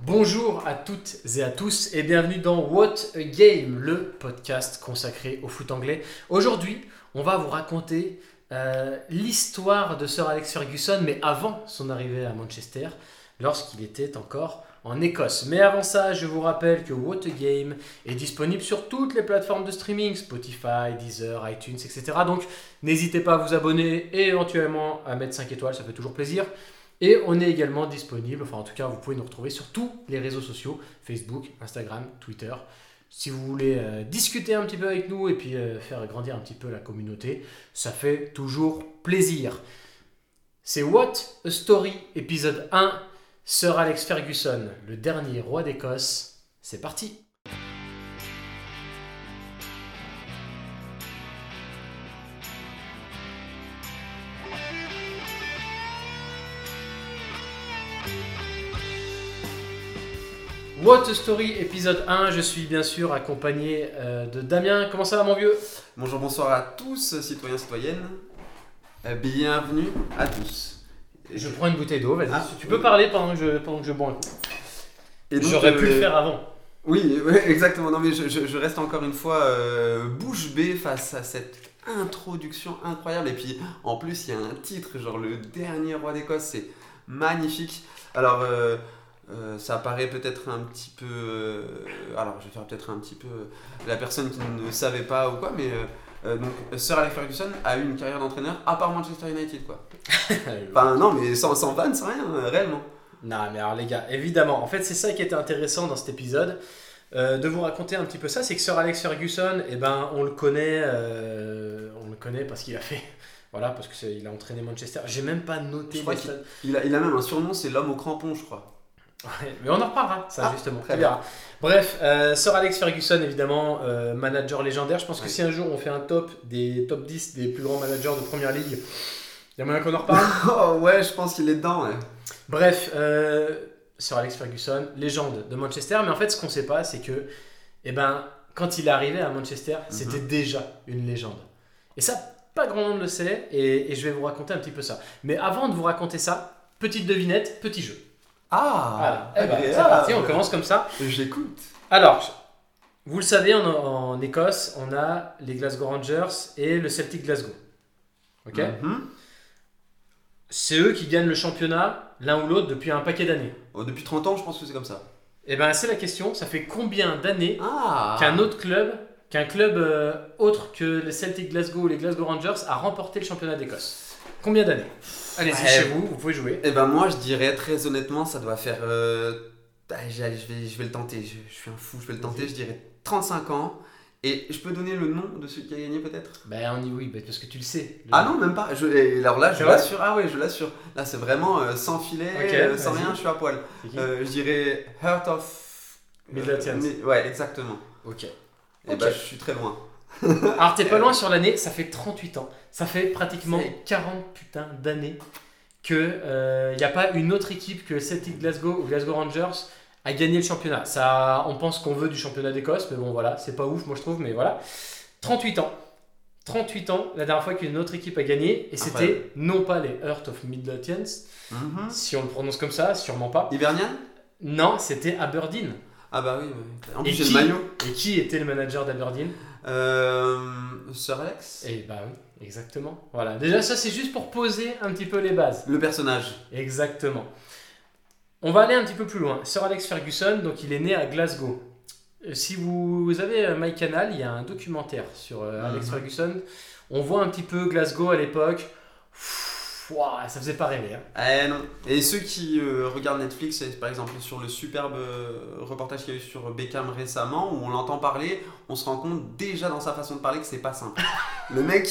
Bonjour à toutes et à tous et bienvenue dans What a Game, le podcast consacré au foot anglais. Aujourd'hui, on va vous raconter euh, l'histoire de Sir Alex Ferguson, mais avant son arrivée à Manchester, lorsqu'il était encore en Écosse. Mais avant ça, je vous rappelle que What a Game est disponible sur toutes les plateformes de streaming, Spotify, Deezer, iTunes, etc. Donc n'hésitez pas à vous abonner et éventuellement à mettre 5 étoiles, ça fait toujours plaisir. Et on est également disponible, enfin en tout cas vous pouvez nous retrouver sur tous les réseaux sociaux, Facebook, Instagram, Twitter. Si vous voulez euh, discuter un petit peu avec nous et puis euh, faire grandir un petit peu la communauté, ça fait toujours plaisir. C'est What a Story, épisode 1, Sir Alex Ferguson, le dernier roi d'Écosse. C'est parti What a Story, épisode 1. Je suis bien sûr accompagné euh, de Damien. Comment ça va, mon vieux? Bonjour, bonsoir à tous, citoyens, citoyennes. Euh, bienvenue à tous. Je prends une bouteille d'eau, vas-y. Ah, tu peux parler pendant que je, pendant que je bois un coup. J'aurais pu euh, le faire avant. Oui, exactement. Non, mais je, je- je reste encore une fois euh, bouche bée face à cette introduction incroyable. Et puis, en plus, il y a un titre, genre le dernier roi d'Écosse, c'est magnifique. Alors, euh, euh, ça paraît peut-être un petit peu. euh, alors, je vais faire peut-être un petit peu la personne qui ne savait pas ou quoi, mais. euh, euh, donc, Sir Alex Ferguson a eu une carrière d'entraîneur à part Manchester United, quoi. Enfin, non, mais sans, sans vanne, sans rien, euh, réellement. Non, mais alors les gars, évidemment, en fait, c'est ça qui était intéressant dans cet épisode, euh, de vous raconter un petit peu ça, c'est que Sir Alex Ferguson, eh ben, on le connaît, euh, on le connaît parce qu'il a fait, voilà, parce que c'est- il a entraîné Manchester. J'ai même pas noté Je crois qu'il-. Il a, il a même un surnom, c'est l'homme au crampon, je crois. Ouais, mais on en reparlera, ça Ah, justement. très verras. Bref, euh, Sir Alex Ferguson, évidemment, euh, manager légendaire. Je pense que Oui. si un jour on fait un top des top 10 des plus grands managers de première ligue, il y a moyen qu'on en reparle? Oh ouais, je pense qu'il est dedans. ouais. Bref, euh, Sir Alex Ferguson, légende de Manchester, mais en fait, ce qu'on sait pas, c'est que, eh ben, quand il est arrivé à Manchester, c'était déjà une légende. Et ça, pas grand monde le sait, et, et je vais vous raconter un petit peu ça. Mais avant de vous raconter ça, petite devinette, petit jeu. Ah, voilà, Eh ben, c'est parti, on commence comme ça. J'écoute. Alors, vous le savez, en, en Écosse, on a les Glasgow Rangers et le Celtic Glasgow. Ok Mhm. C'est eux qui gagnent le championnat, l'un ou l'autre, depuis un paquet d'années. Oh, depuis 30 ans, je pense que c'est comme ça. Et ben, c'est la question, ça fait combien d'années Ah qu'un autre club, qu'un club euh, autre que le Celtic Glasgow ou les Glasgow Rangers a remporté le championnat d'Écosse? Combien d'années Allez-y Ouais. chez vous, vous pouvez jouer. Eh ben moi, je dirais très honnêtement, ça doit faire. euh, j'allais- je, vais, je vais le tenter. Je, je suis un fou, je vais le tenter. Je dirais 35 ans. Et je peux donner le nom de celui qui a gagné peut-être? Ben on dit oui, ben, parce que tu le sais. Le- Ah non, même pas. Je, alors là, je l'assure. Ah ouais, je l'assure. Là, c'est vraiment euh, sans filet, euh, sans rien, je suis à poil. Euh, je dirais Heart of. Midlothians. Mi- ouais, exactement. Ok. Et Ok. bah, je suis très loin. Alors t'es pas loin sur l'année, ça fait 38 ans. Ça fait pratiquement C'est- 40 putains d'années que il n'y a pas une autre équipe que Celtic Glasgow ou Glasgow Rangers a gagné le championnat. Ça, on pense qu'on veut du championnat d'Écosse, mais bon voilà, c'est pas ouf moi je trouve, mais voilà. 38 ans. 38 ans, la dernière fois qu'une autre équipe a gagné, et c'était Incroyable. non pas les Heart of Midlothians, Mhm. si on le prononce comme ça, sûrement pas. Hibernian? Non, c'était Aberdeen. Ah bah oui, oui. En plus j'ai le maillot. Et qui était le manager d'Aberdeen? Euh, Sir Alex Et bah oui, exactement. Voilà. Déjà, ça, c'est juste pour poser un petit peu les bases. Le personnage. Exactement. On va aller un petit peu plus loin. Sir Alex Ferguson, donc il est né à Glasgow. Euh, Si vous avez euh, MyCanal, il y a un documentaire sur euh, Alex Mhm. Ferguson. On voit un petit peu Glasgow à l'époque. Ça faisait pas rêver. hein. Eh non. Et ceux qui euh, regardent Netflix, et par exemple sur le superbe euh, reportage qu'il y a eu sur Beckham récemment, où on l'entend parler, on se rend compte déjà dans sa façon de parler que c'est pas simple. Le mec,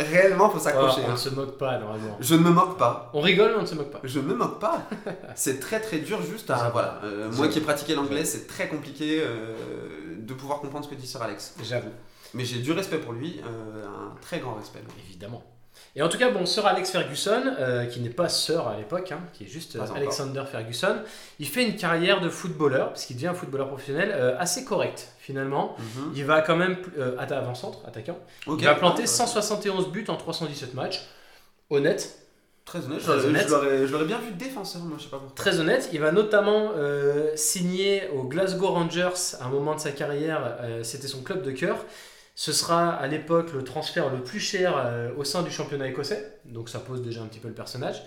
réellement, faut Oh, s'accrocher. on ne hein. se moque pas normalement. Je ne me moque pas. On rigole, mais on ne se moque pas. Je ne me moque pas. C'est très très dur juste à... Voilà. Euh, moi qui ai pratiqué l'anglais, c'est très compliqué euh, de pouvoir comprendre ce que dit Sir Alex. J'avoue. Mais j'ai du respect pour lui, un très grand respect. Évidemment. Et en tout cas, bon, Sir Alex Ferguson, euh, qui n'est pas Sir à l'époque, hein, qui est juste euh. Alexander Ferguson, il fait une carrière de footballeur, parce qu'il devient un footballeur professionnel, euh, assez correct finalement. Mhm. Il va quand même, avant-centre, attaquant, il va planter Ah, 171 buts en 317 matchs. Honnête, Très honnête, Très je- honnête. je l'aurais- bien vu défenseur, moi je sais pas pourquoi. Très honnête, il va notamment signer au Glasgow Rangers à un moment de sa carrière, c'était son club de cœur. Ce sera à l'époque le transfert le plus cher euh, au sein du championnat écossais, donc ça pose déjà un petit peu le personnage.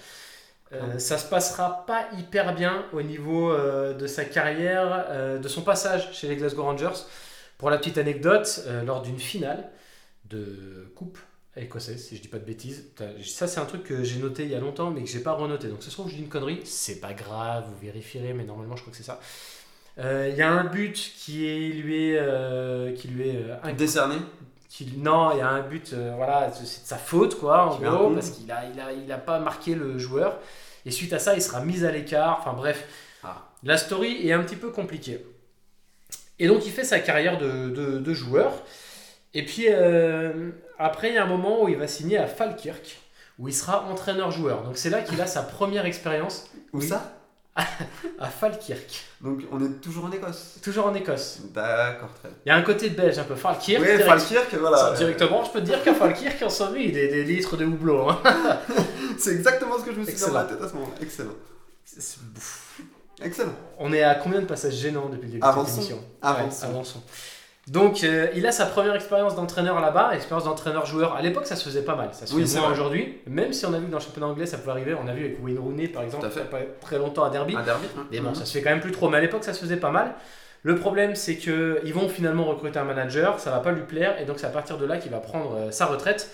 Euh, ça se passera pas hyper bien au niveau euh, de sa carrière, euh, de son passage chez les Glasgow Rangers. Pour la petite anecdote, lors d'une finale de coupe écossaise, si je dis pas de bêtises, ça c'est un truc que j'ai noté il y a longtemps mais que j'ai pas renoté. Donc ce soir où je dis une connerie, c'est pas grave, vous vérifierez, mais normalement je crois que c'est ça. Euh, Il y a un but qui est, lui est, euh, qui lui est euh, Décerné qui- non, il y a un but, euh, voilà, c'est de sa faute, quoi, en gros, parce qu'il a, il a, il a pas marqué le joueur. Et suite à ça, il sera mis à l'écart. Enfin bref, Ah. la story est un petit peu compliquée. Et donc, il fait sa carrière de, de- de joueur. Et puis, euh, après, il y a un moment où il va signer à Falkirk, où il sera entraîneur-joueur. Donc, c'est là qu'il a sa première expérience Où Oui. ça? à Falkirk, Donc on est toujours en Écosse. toujours en Écosse. D'accord, très bien. Il y a un côté belge un peu, Falkirk. Oui, direct- Falkirk, voilà. Directement, je peux te dire qu'à Falkirk, on s'en met des, des litres de houblon. hein. C'est exactement ce que je me suis dit dans Excellent. la tête à ce moment. Excellent. C'est-. Excellent. On est à combien de passages gênants depuis le début de Avançons. cette émission Avançons. Ouais, avançons. Donc, euh, il a sa première expérience d'entraîneur là-bas, expérience d'entraîneur-joueur. À l'époque, ça se faisait pas mal. Ça se Oui, fait c'est moins vrai. aujourd'hui. Même si on a vu que dans le championnat anglais, ça pouvait arriver. On a vu avec Wayne Rooney, par exemple, à fait. pas très longtemps à Derby. Un derby hein. Mais bon, Mhm. ça se fait quand même plus trop. Mais à l'époque, ça se faisait pas mal. Le problème, c'est que ils vont finalement recruter un manager, ça va pas lui plaire, et donc c'est à partir de là qu'il va prendre euh, sa retraite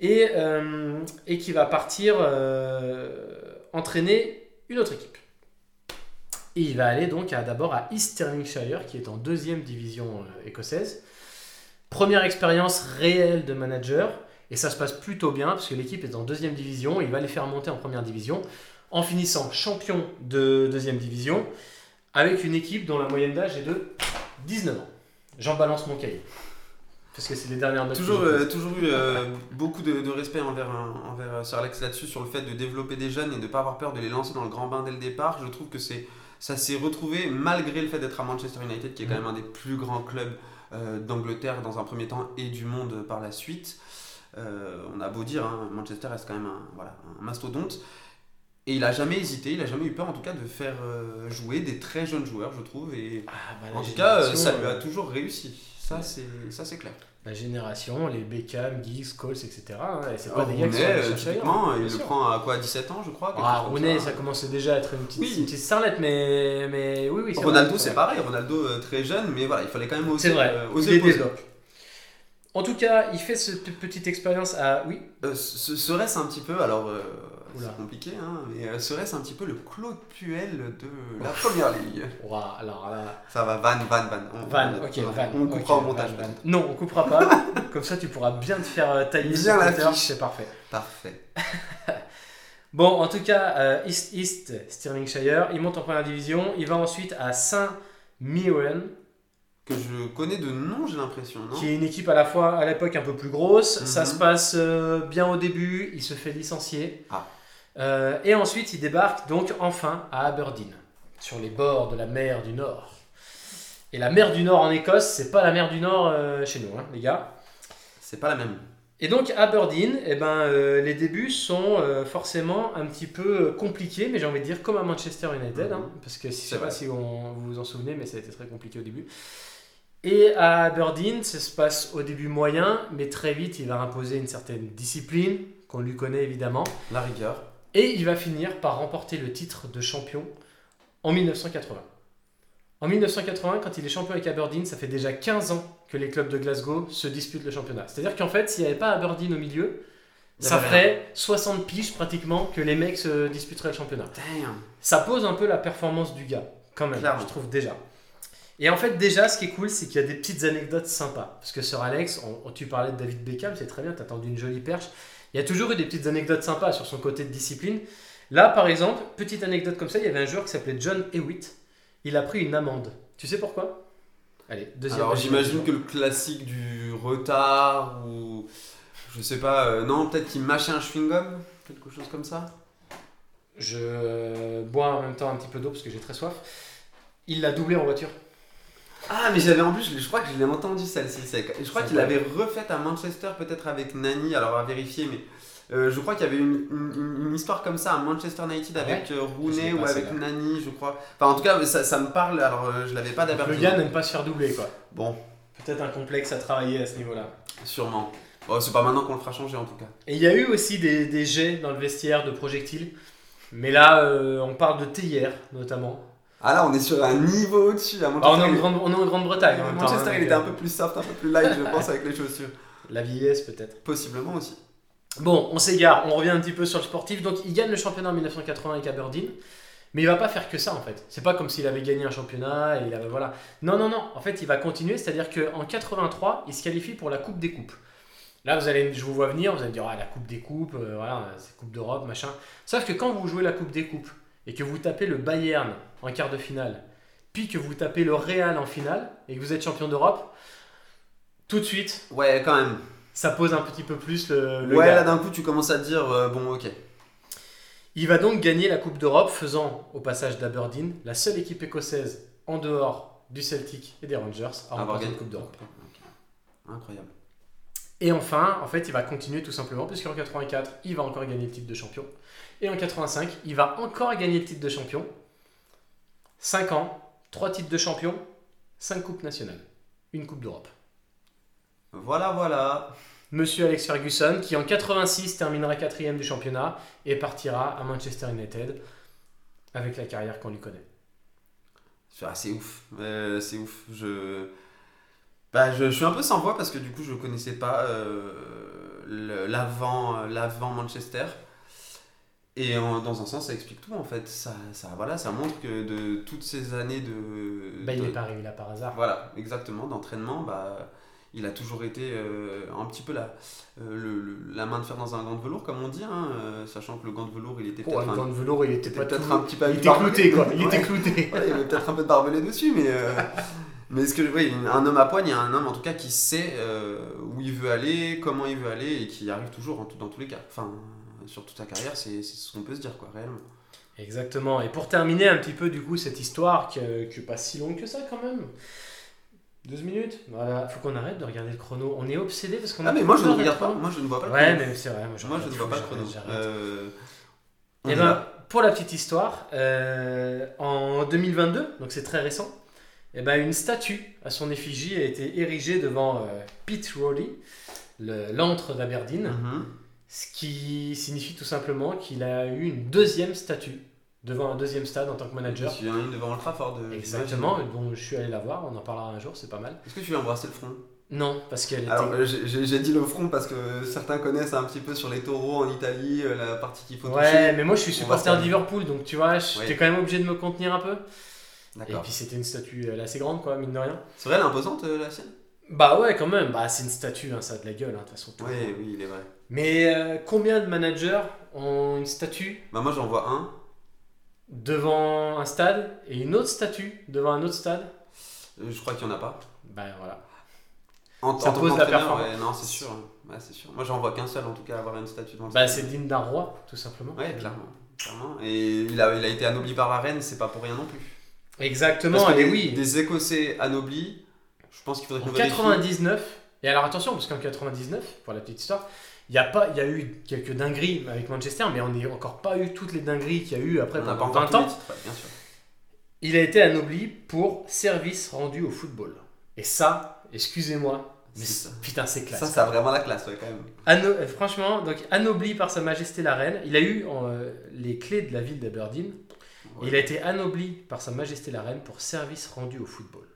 et, euh, et qu'il va partir euh, entraîner une autre équipe. Et il va aller donc d'abord à East Stirlingshire, qui est en deuxième division euh, écossaise. Première expérience réelle de manager, et ça se passe plutôt bien, parce que l'équipe est en deuxième division, il va les faire monter en première division, en finissant champion de deuxième division, avec une équipe dont la moyenne d'âge est de 19 ans. J'en balance mon cahier. Parce que c'est les dernières notes. Toujours, euh, toujours eu euh, beaucoup de, de respect envers, envers Sir Alex là-dessus, sur le fait de développer des jeunes et de ne pas avoir peur de les lancer dans le grand bain dès le départ. Je trouve que c'est, ça s'est retrouvé malgré le fait d'être à Manchester United, qui est quand même un des plus grands clubs euh, d'Angleterre dans un premier temps et du monde par la suite. Euh, on a beau dire, hein, Manchester reste quand même un, voilà, un mastodonte. Et il a jamais hésité, il a jamais eu peur en tout cas de faire euh, jouer des très jeunes joueurs, je trouve. Et Ah, bah, en tout cas, ça lui a toujours réussi. Ça, c'est clair. La génération, les Beckham, Giggs, Scholes, etc. hein, et c'est Ah, pas des gars qui sont allés chercher ailleurs, il le sûr. prend à quoi 17 ans, je crois Ah, Rooney, ça. ça commençait déjà à être une petite, Oui. une petite starlette, mais, mais oui, oui. c'est Ronaldo, c'est pareil. Ronaldo, euh, très jeune, mais voilà, il fallait quand même oser, vrai, euh, oser les poser. développe. En tout cas, il fait cette petite expérience à. Oui, Euh, ce- Serait-ce un petit peu, alors euh. C'est compliqué, hein, mais euh, serait-ce un petit peu le Claude Puel de la première ligue alors là. Ça va, van, van, van. On, Van, on- ok, on- van. On coupera au montage. van, van. Non, on coupera pas. Comme ça, tu pourras bien te faire euh, tailler Bien la c'est parfait. Parfait. Bon, en tout cas, euh, East East Stirlingshire, il monte en première division. Il va ensuite à Saint-Mirren, Que je connais de nom, j'ai l'impression, qui est une équipe à la fois à l'époque un peu plus grosse. Mhm. Ça se passe euh, bien au début. Il se fait licencier. Ah. Euh, et ensuite, il débarque donc enfin à Aberdeen, sur les bords de la mer du Nord. Et la mer du Nord en Écosse, c'est pas la mer du Nord euh, chez nous, hein, les gars. C'est pas la même. Et donc Aberdeen, eh ben, euh, les débuts sont euh, forcément un petit peu compliqués, mais j'ai envie de dire comme à Manchester United, Mhm. hein, parce que si, je sais pas si on- vous vous en souvenez, mais ça a été très compliqué au début. Et à Aberdeen, ça se passe au début moyen, mais très vite, il va imposer une certaine discipline, qu'on lui connaît évidemment, La rigueur. Et il va finir par remporter le titre de champion en 1980. En 1980, quand il est champion avec Aberdeen, ça fait déjà 15 ans que les clubs de Glasgow se disputent le championnat. C'est-à-dire qu'en fait, s'il n'y avait pas Aberdeen au milieu, ça ferait 60 piges pratiquement que les mecs se disputeraient le championnat. Damn. Ça pose un peu la performance du gars, quand même, Clairement. je trouve déjà. Et en fait, déjà, ce qui est cool, c'est qu'il y a des petites anecdotes sympas. Parce que sur Alex, on- tu parlais de David Beckham, c'est très bien, t'as tendu une jolie perche. Il y a toujours eu des petites anecdotes sympas sur son côté de discipline. Là, par exemple, petite anecdote comme ça, il y avait un joueur qui s'appelait John Hewitt. Il a pris une amende. Tu sais pourquoi? Allez, deuxième. Alors j'imagine que le classique du retard ou je sais pas, euh, non peut-être qu'il mâchait un chewing-gum, quelque chose comme ça? Je bois en même temps un petit peu d'eau parce que j'ai très soif. Il l'a doublé en voiture. Ah mais j'avais en plus, je, crois que je l'ai entendu celle-ci. c'est- Je crois qu'il vrai. avait refait à Manchester peut-être avec Nani, alors à vérifier mais Euh, je crois qu'il y avait une, une- une histoire comme ça à Manchester United Ah avec euh, Rooney ou avec. Nani, je crois. Enfin, en tout cas, ça, ça me parle. Alors, euh, je l'avais pas Le d'Aberdeen. gars n'aime pas se faire doubler, quoi. Bon, Peut-être un complexe à travailler à ce niveau-là. sûrement. Bon, c'est pas maintenant qu'on le fera changer en tout cas. Et il y a eu aussi des, des jets dans le vestiaire de projectiles. Mais là, euh, on parle de théière, notamment. Ah là, on est sur un niveau au-dessus. À Bah, on, est en Grande- on est en Grande-Bretagne en même temps. Manchester, hein, il était un euh, peu plus soft, un peu plus light, je pense, avec les chaussures. La vieillesse, peut-être. Possiblement aussi. Bon, on s'égare, on revient un petit peu sur le sportif. Donc, il gagne le championnat en 1980 avec Aberdeen. Mais il va pas faire que ça en fait. C'est pas comme s'il avait gagné un championnat et il avait voilà. Non non non. En fait, il va continuer, c'est-à-dire qu'en 83, il se qualifie pour la Coupe des coupes. Là, vous allez, je vous vois venir, vous allez me dire ah la Coupe des coupes, euh, voilà, c'est Coupe d'Europe, machin. Sauf que quand vous jouez la Coupe des coupes et que vous tapez le Bayern en quart de finale, puis que vous tapez le Real en finale et que vous êtes champion d'Europe, tout de suite, Ouais, quand même. ça pose un petit peu plus le, le ouais, gars. là d'un coup, tu commences à te dire, euh, bon, ok. Il va donc gagner la Coupe d'Europe, faisant au passage d'Aberdeen la seule équipe écossaise en dehors du Celtic et des Rangers à remporter une Coupe d'Europe. Incroyable. Et enfin, en fait, il va continuer tout simplement, puisqu'en 84, il va encore gagner le titre de champion. Et en 85, il va encore gagner le titre de champion. 5 ans, 3 titres de champion, 5 coupes nationales, une Coupe d'Europe. Voilà, voilà. Monsieur Alex Ferguson, qui en 86 terminera quatrième du championnat et partira à Manchester United avec la carrière qu'on lui connaît. Ah, c'est ouf. Euh, c'est ouf. Je... Bah, je, je suis un peu sans voix parce que du coup, je connaissais pas euh, le- l'avant l'avant Manchester. Et en- dans un sens, ça explique tout en fait. Ça, ça, voilà, ça montre que de toutes ces années de. Bah, il n'est pas arrivé là par hasard. Voilà, exactement, d'entraînement, bah, il a toujours été euh, un petit peu la, euh, le- le- la main de fer dans un gant de velours, comme on dit, hein, euh, sachant que le gant de velours, il était Oh, peut-être le un- gant de velours, il était peut-être un petit peu Il était clouté, quoi. Il était clouté. Ouais, il y avait peut-être un peu de barbelé dessus, mais, euh, mais ce que, oui, un homme à poigne, il y a un homme en tout cas qui sait euh, où il veut aller, comment il veut aller, et qui arrive toujours en tout- dans tous les cas. Enfin, sur toute sa carrière, c'est ce qu'on peut se dire, quoi, réellement. Exactement. Et pour terminer un petit peu, du coup, cette histoire qui n'est pas si longue que ça, quand même. 12 minutes Voilà, faut qu'on arrête de regarder le chrono. On est obsédé parce qu'on Ah, mais moi, je ne regarde pas, moi, je ne vois pas le Ouais, chrono. mais c'est vrai. Moi, je, Moi, je regarde ne vois pas le chrono. Euh, on Eh ben, pour la petite histoire, euh, en 2022, donc c'est très récent, eh ben, une statue à son effigie a été érigée devant euh, Pete Rowley, le- l'antre d'Aberdeen, Mhm. ce qui signifie tout simplement qu'il a eu une deuxième statue devant un deuxième stade en tant que Je manager. suis une devant Old Trafford. euh, Exactement, dont je suis allé la voir, on en parlera un jour, c'est pas mal. Est-ce que tu veux embrasser le front? Non, parce qu'elle était... Alors, euh, j'ai j'ai- dit le front parce que certains connaissent un petit peu sur les taureaux en Italie, euh, la partie qu'il faut toucher. Ouais, mais moi je suis supporter de Liverpool, donc tu vois, j'étais Ouais. quand même obligé de me contenir un peu. Et puis c'était une statue elle est assez grande, quoi, mine de rien. C'est vrai, elle est imposante, euh, la sienne? Bah ouais, quand même, bah c'est une statue, hein, ça a de la gueule, hein, de toute façon. Oui, oui, il est vrai. Mais euh, combien de managers ont une statue? Bah, moi, j'en vois un. devant un stade et une autre statue devant un autre stade? Euh, Je crois qu'il n'y en a pas. Bah voilà. En, Ça en pose la performance. ouais, non, c'est sûr. Ouais, c'est sûr. Moi, j'en vois qu'un seul, en tout cas, avoir une statue dans le Bah c'est digne d'un roi, tout simplement. Ouais, clairement. clairement. Et il a, il a été anobli par la reine, c'est pas pour rien non plus. Exactement, et des, oui. des Écossais anoblis, je pense qu'il faudrait qu'on vérifie. 99, et alors attention, parce qu'en 99, pour la petite histoire, il y, a pas- y a eu quelques dingueries avec Manchester, mais on n'a encore pas eu toutes les dingueries qu'il y a eu après On pendant pas encore 20 tous ans. les titres, ouais, bien sûr. Il a été anobli pour service rendu au football. Et ça, excusez-moi, mais C'est putain, c'est classe. Ça, ça a vraiment la classe, ouais, quand même. Ano- euh, franchement, donc anobli par Sa Majesté la Reine, il a eu euh, les clés de la ville d'Aberdeen. Il a été anobli par Sa Majesté la Reine pour service rendu au football.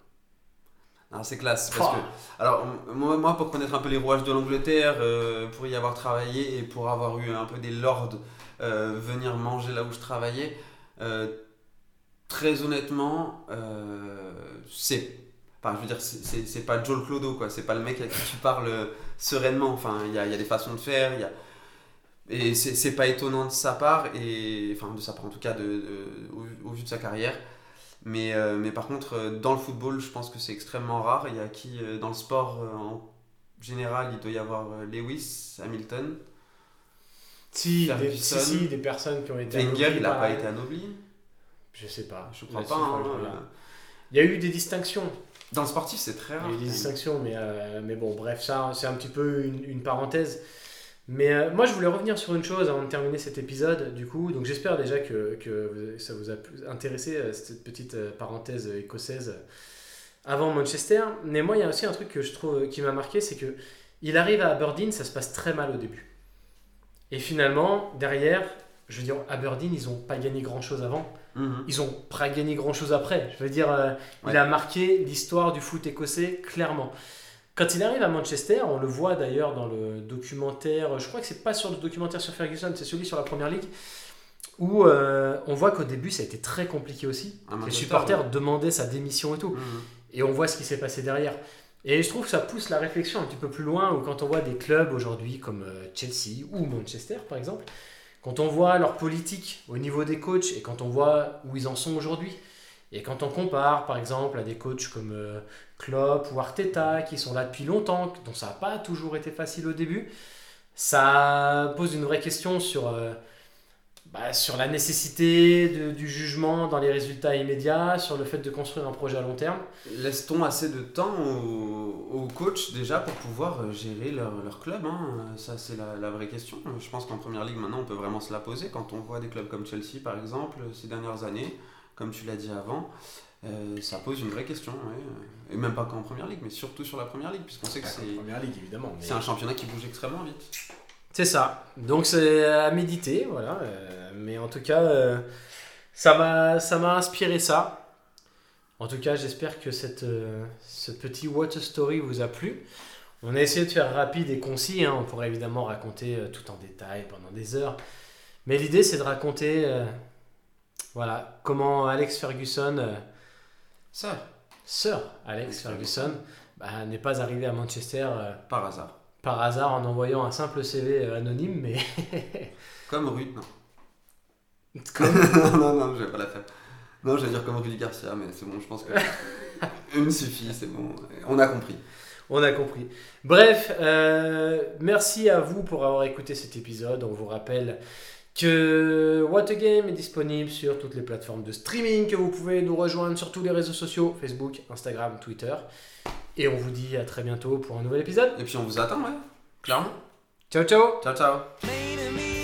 C'est classe. Parce que, alors, moi, moi, pour connaître un peu les rouages de l'Angleterre, euh, pour y avoir travaillé et pour avoir eu un peu des lords euh, venir manger là où je travaillais, euh, très honnêtement, c'est. Enfin, je veux dire, c'est- pas Joel Clodo, quoi. C'est pas le mec à qui tu parles sereinement. Enfin, il y a, il y a des façons de faire, il y a. Et c'est pas étonnant de sa part, et, enfin de sa part en tout cas, de, de- au, au vu de sa carrière. Mais, euh, mais par contre, euh, dans le football, je pense que c'est extrêmement rare. Il y a qui, euh, dans le sport en général, il doit y avoir Lewis, Hamilton. Si, des, si, si, des personnes qui ont été Wenger, il n'a par pas été anobli. Je sais pas. Je crois pas. hein, euh. Il y a eu des distinctions. Dans le sportif, c'est très Il y rare. a eu des distinctions, mais, euh, mais bon, bref, ça, c'est un petit peu une, une parenthèse. Mais euh, moi, je voulais revenir sur une chose avant de terminer cet épisode, du coup. Donc, j'espère déjà que, que ça vous a intéressé, euh, cette petite euh, parenthèse écossaise avant Manchester. Mais moi, il y a aussi un truc que je trouve qui m'a marqué, c'est que il arrive à Aberdeen, ça se passe très mal au début. Et finalement, derrière, je veux dire, Aberdeen, ils n'ont pas gagné grand-chose avant. Mhm. Ils ont pas gagné grand-chose après. Je veux dire, euh, il a marqué l'histoire du foot écossais clairement. Quand il arrive à Manchester, on le voit d'ailleurs dans le documentaire, je crois que c'est pas sur le documentaire sur Ferguson, c'est celui sur la Première Ligue, où euh, on voit qu'au début ça a été très compliqué aussi. Les supporters ouais. demandaient sa démission et tout. Mhm. Et on voit ce qui s'est passé derrière. Et je trouve que ça pousse la réflexion un petit peu plus loin, où quand on voit des clubs aujourd'hui comme euh, Chelsea ou Manchester par exemple, quand on voit leur politique au niveau des coachs et quand on voit où ils en sont aujourd'hui, et quand on compare par exemple à des coachs comme euh, Klopp ou Arteta qui sont là depuis longtemps, dont ça n'a pas toujours été facile au début, ça pose une vraie question sur, euh, bah, sur la nécessité du jugement dans les résultats immédiats, sur le fait de construire un projet à long terme. Laisse-t-on assez de temps aux, aux coachs déjà pour pouvoir euh, gérer leur, leur club hein? Ça, c'est la, la vraie question. Je pense qu'en première ligue, maintenant, on peut vraiment se la poser. Quand on voit des clubs comme Chelsea, par exemple, ces dernières années, comme tu l'as dit avant, euh, ça pose une vraie question. ouais. Et même pas qu'en première ligue, mais surtout sur la première ligue, puisqu'on sait que c'est, Première Ligue évidemment. c'est un championnat qui bouge extrêmement vite. C'est ça. Donc c'est à méditer, voilà. Euh, mais en tout cas, euh, ça m'a ça m'a inspiré ça. En tout cas, j'espère que cette, euh, ce petit What a Story vous a plu. On a essayé de faire rapide et concis. hein. On pourrait évidemment raconter euh, tout en détail pendant des heures. Mais l'idée, c'est de raconter euh, voilà, comment Alex Ferguson, euh, Ça, Sir Alex Ferguson, bah, n'est pas arrivé à Manchester euh, par hasard. par hasard en envoyant un simple CV euh, anonyme, mais Comme Rudy, non. comme non, non, non, je vais pas la faire. Non, je vais dire comme Rudy Garcia, mais c'est bon, je pense que une suffit, c'est bon. On a compris. On a compris. Bref, euh, merci à vous pour avoir écouté cet épisode. On vous rappelle que What a Game est disponible sur toutes les plateformes de streaming, que vous pouvez nous rejoindre sur tous les réseaux sociaux, Facebook, Instagram, Twitter. Et on vous dit à très bientôt pour un nouvel épisode. Et puis on vous attend, ouais. Clairement. Ciao ciao Ciao, ciao.